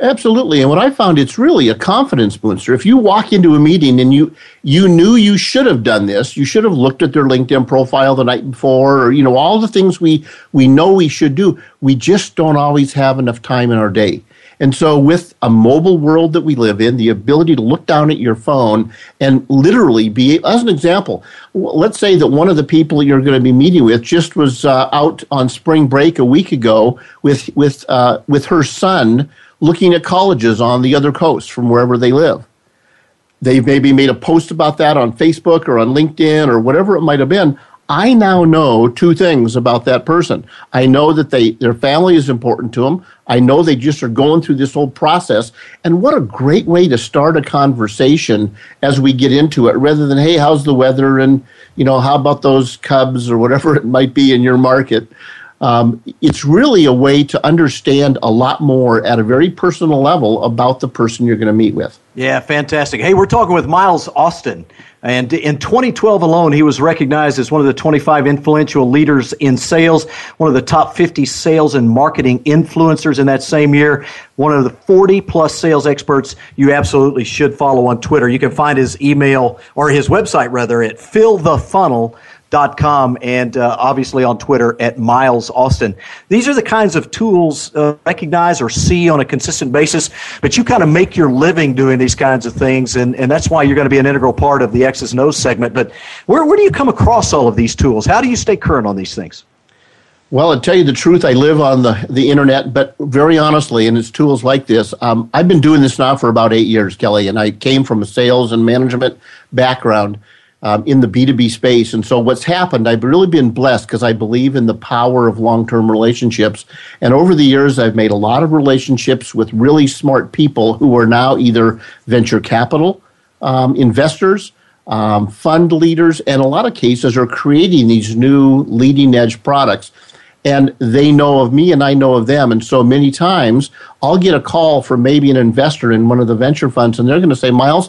Absolutely, and what I found it's really a confidence booster. If you walk into a meeting and you you knew you should have done this, you should have looked at their LinkedIn profile the night before, or you know all the things we we know we should do. We just don't always have enough time in our day. And so, with a mobile world that we live in, the ability to look down at your phone and literally be, as an example, let's say that one of the people you're going to be meeting with just was uh, out on spring break a week ago with with uh, with her son looking at colleges on the other coast from wherever they live. They've maybe made a post about that on Facebook or on LinkedIn or whatever it might have been. I now know two things about that person. I know that they their family is important to them. I know they just are going through this whole process. And what a great way to start a conversation as we get into it, rather than hey, how's the weather and you know how about those Cubs or whatever (laughs) it might be in your market. Um, it's really a way to understand a lot more at a very personal level about the person you're going to meet with. Yeah, fantastic. Hey, we're talking with Miles Austin. And in 2012 alone, he was recognized as one of the 25 influential leaders in sales, one of the top 50 sales and marketing influencers in that same year, one of the 40 plus sales experts you absolutely should follow on Twitter. You can find his email or his website rather at fillthefunnel.com com and uh, obviously on Twitter at Miles Austin. These are the kinds of tools uh, recognize or see on a consistent basis, but you kind of make your living doing these kinds of things, and, and that's why you're going to be an integral part of the X's and O's segment. But where, where do you come across all of these tools? How do you stay current on these things? Well, to tell you the truth, I live on the, the internet, but very honestly, and it's tools like this. Um, I've been doing this now for about eight years, Kelly, and I came from a sales and management background um, in the B2B space. And so what's happened, I've really been blessed because I believe in the power of long term relationships. And over the years, I've made a lot of relationships with really smart people who are now either venture capital um, investors. Um, fund leaders, and a lot of cases are creating these new leading edge products and they know of me and I know of them. And so many times I'll get a call from maybe an investor in one of the venture funds, and they're going to say, Miles,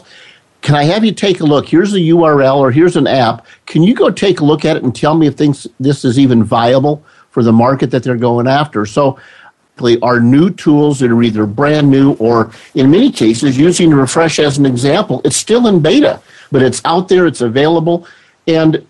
can I have you take a look? Here's a URL or here's an app. Can you go take a look at it and tell me if things, this is even viable for the market that they're going after? So, are new tools that are either brand new or, in many cases, using Refresh as an example, it's still in beta, but it's out there, it's available. And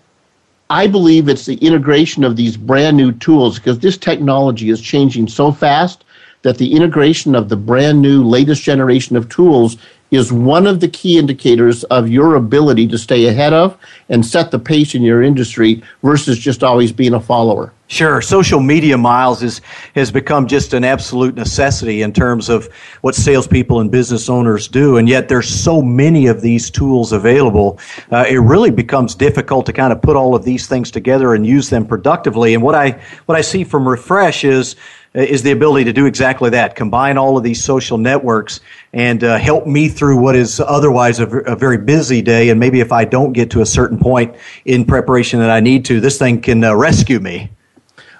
I believe it's the integration of these brand new tools because this technology is changing so fast that the integration of the brand new latest generation of tools is one of the key indicators of your ability to stay ahead of and set the pace in your industry versus just always being a follower. Sure. Social media, Miles, is, has become just an absolute necessity in terms of what salespeople and business owners do. And yet there's so many of these tools available. Uh, it really becomes difficult to kind of put all of these things together and use them productively. And what I, what I see from Refresh is is the ability to do exactly that combine all of these social networks and uh, help me through what is otherwise a, a, very busy day. And maybe if i don't get to a certain point in preparation that i need to this thing can uh, rescue me.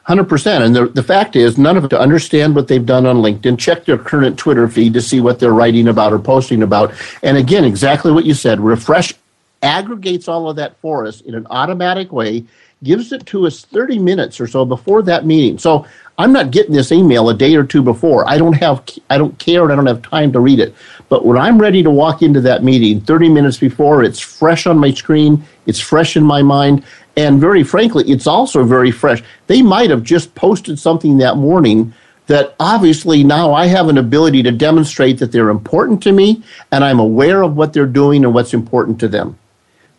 100% and the, the fact is none of it to understand what they've done on linkedin check their current twitter feed to see what they're writing about or posting about. And again exactly what you said refresh aggregates all of that for us in an automatic way gives it to us 30 minutes or so before that meeting. So I'm not getting this email a day or two before. I don't have, I don't care, and I don't have time to read it. But when I'm ready to walk into that meeting 30 minutes before, it's fresh on my screen, it's fresh in my mind, and very frankly, it's also very fresh. They might have just posted something that morning that obviously now I have an ability to demonstrate that they're important to me and I'm aware of what they're doing and what's important to them.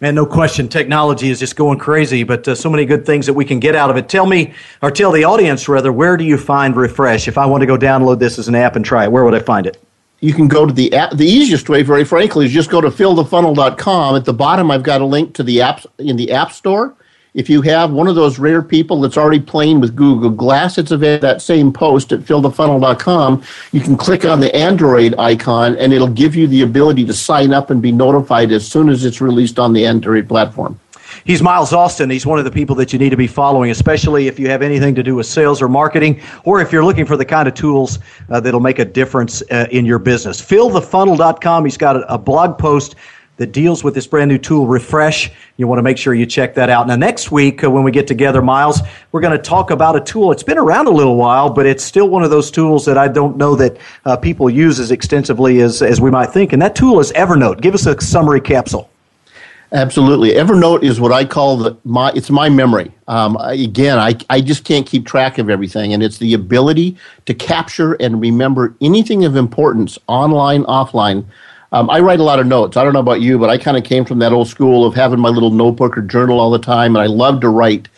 Man, no question, technology is just going crazy, but uh, so many good things that we can get out of it. Tell me, or tell the audience rather, where do you find Refresh? If I want to go download this as an app and try it, where would I find it? You can go to the app. The easiest way, very frankly, is just go to fillthefunnel.com. At the bottom, I've got a link to the apps in the App Store. If you have one of those rare people that's already playing with Google Glass, it's available that same post at fillthefunnel.com. You can click on the Android icon and it'll give you the ability to sign up and be notified as soon as it's released on the Android platform. He's Miles Austin. He's one of the people that you need to be following, especially if you have anything to do with sales or marketing, or if you're looking for the kind of tools uh, that'll make a difference uh, in your business. Fillthefunnel.com. He's got a, a blog post that deals with this brand new tool, Refresh. You want to make sure you check that out. Now, next week, uh, when we get together, Miles, we're going to talk about a tool. It's been around a little while, but it's still one of those tools that I don't know that uh, people use as extensively as, as we might think. And that tool is Evernote. Give us a summary capsule. Absolutely. Evernote is what I call the my it's my memory. Um, again, I, I just can't keep track of everything, and it's the ability to capture and remember anything of importance online, offline, um, I write a lot of notes. I don't know about you, but I kind of came from that old school of having my little notebook or journal all the time, and I love to write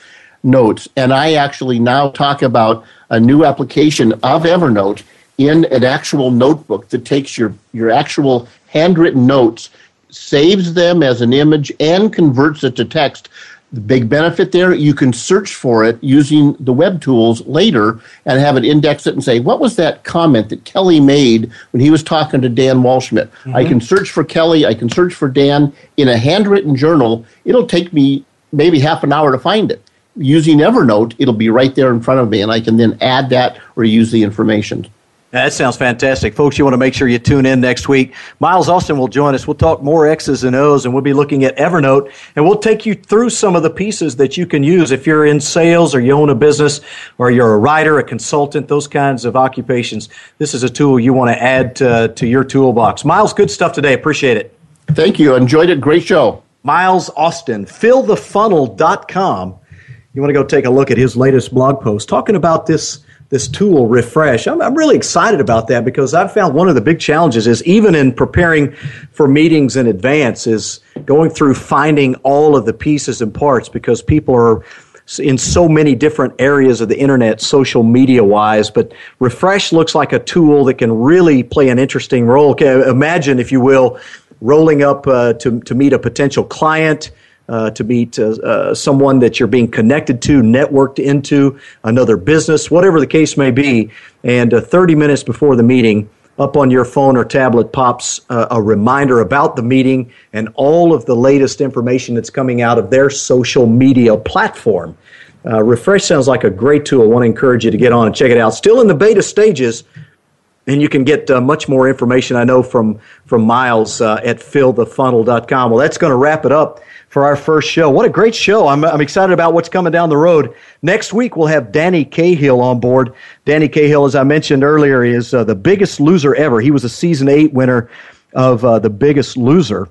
notes. And I actually now talk about a new application of Evernote in an actual notebook that takes your, your actual handwritten notes, saves them as an image, and converts it to text the big benefit there, you can search for it using the web tools later and have it index it and say, what was that comment that Kelly made when he was talking to Dan Waldschmidt? Mm-hmm. I can search for Kelly, I can search for Dan in a handwritten journal. It'll take me maybe half an hour to find it. Using Evernote, it'll be right there in front of me, and I can then add that or use the information. That sounds fantastic. Folks, you want to make sure you tune in next week. Miles Austin will join us. We'll talk more X's and O's, and we'll be looking at Evernote, and we'll take you through some of the pieces that you can use if you're in sales or you own a business or you're a writer, a consultant, those kinds of occupations. This is a tool you want to add to, to your toolbox. Miles, good stuff today. Appreciate it. Thank you. Enjoyed it. Great show. Miles Austin, fillthefunnel.com. You want to go take a look at his latest blog post talking about this this tool refresh. I'm, I'm really excited about that because i've found one of the big challenges is even in preparing for meetings in advance is going through finding all of the pieces and parts because people are in so many different areas of the internet social media wise. But refresh looks like a tool that can really play an interesting role. Imagine if you will rolling up uh, to, to meet a potential client uh, to meet uh, someone that you're being connected to, networked into, another business, whatever the case may be. And uh, 30 minutes before the meeting, up on your phone or tablet pops uh, a reminder about the meeting and all of the latest information that's coming out of their social media platform. Uh, Refresh sounds like a great tool. I want to encourage you to get on and check it out. Still in the beta stages, and you can get uh, much more information, I know, from, from Miles uh, at fillthefunnel.com. Well, that's going to wrap it up for our first show. What a great show. I'm, I'm excited about what's coming down the road. Next week, we'll have Danny Cahill on board. Danny Cahill, as I mentioned earlier, is uh, the biggest loser ever. He was a season eight winner of uh, The Biggest Loser,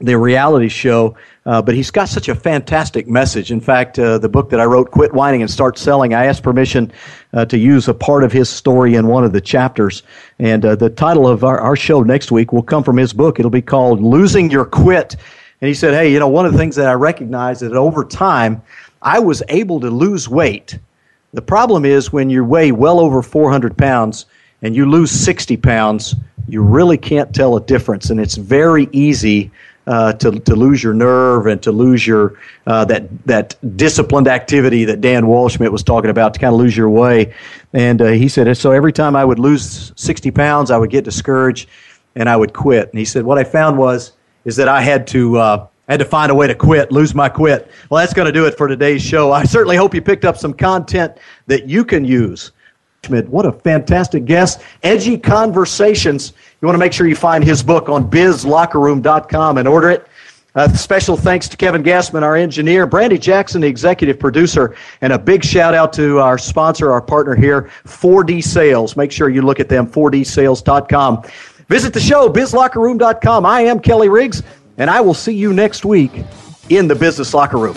the reality show. Uh, but he's got such a fantastic message. In fact, uh, the book that I wrote, Quit Whining and Start Selling, I asked permission uh, to use a part of his story in one of the chapters. And uh, the title of our, our show next week will come from his book. It'll be called Losing Your Quit. And he said, Hey, you know, one of the things that I recognize is that over time, I was able to lose weight. The problem is when you weigh well over 400 pounds and you lose 60 pounds, you really can't tell a difference. And it's very easy uh, to, to lose your nerve and to lose your uh, that that disciplined activity that Dan Waldschmidt was talking about to kind of lose your way. And uh, he said, so every time I would lose 60 pounds, I would get discouraged and I would quit. And he said, what I found was is that I had to uh, I had to find a way to quit, lose my quit. Well, that's going to do it for today's show. I certainly hope you picked up some content that you can use. What a fantastic guest. Edgy Conversations. You want to make sure you find his book on bizlockerroom.com and order it. Uh, special thanks to Kevin Gassman, our engineer, Brandy Jackson, the executive producer, and a big shout out to our sponsor, our partner here, 4D Sales. Make sure you look at them, 4dsales.com. Visit the show, bizlockerroom.com. I am Kelly Riggs, and I will see you next week in the Business Locker Room.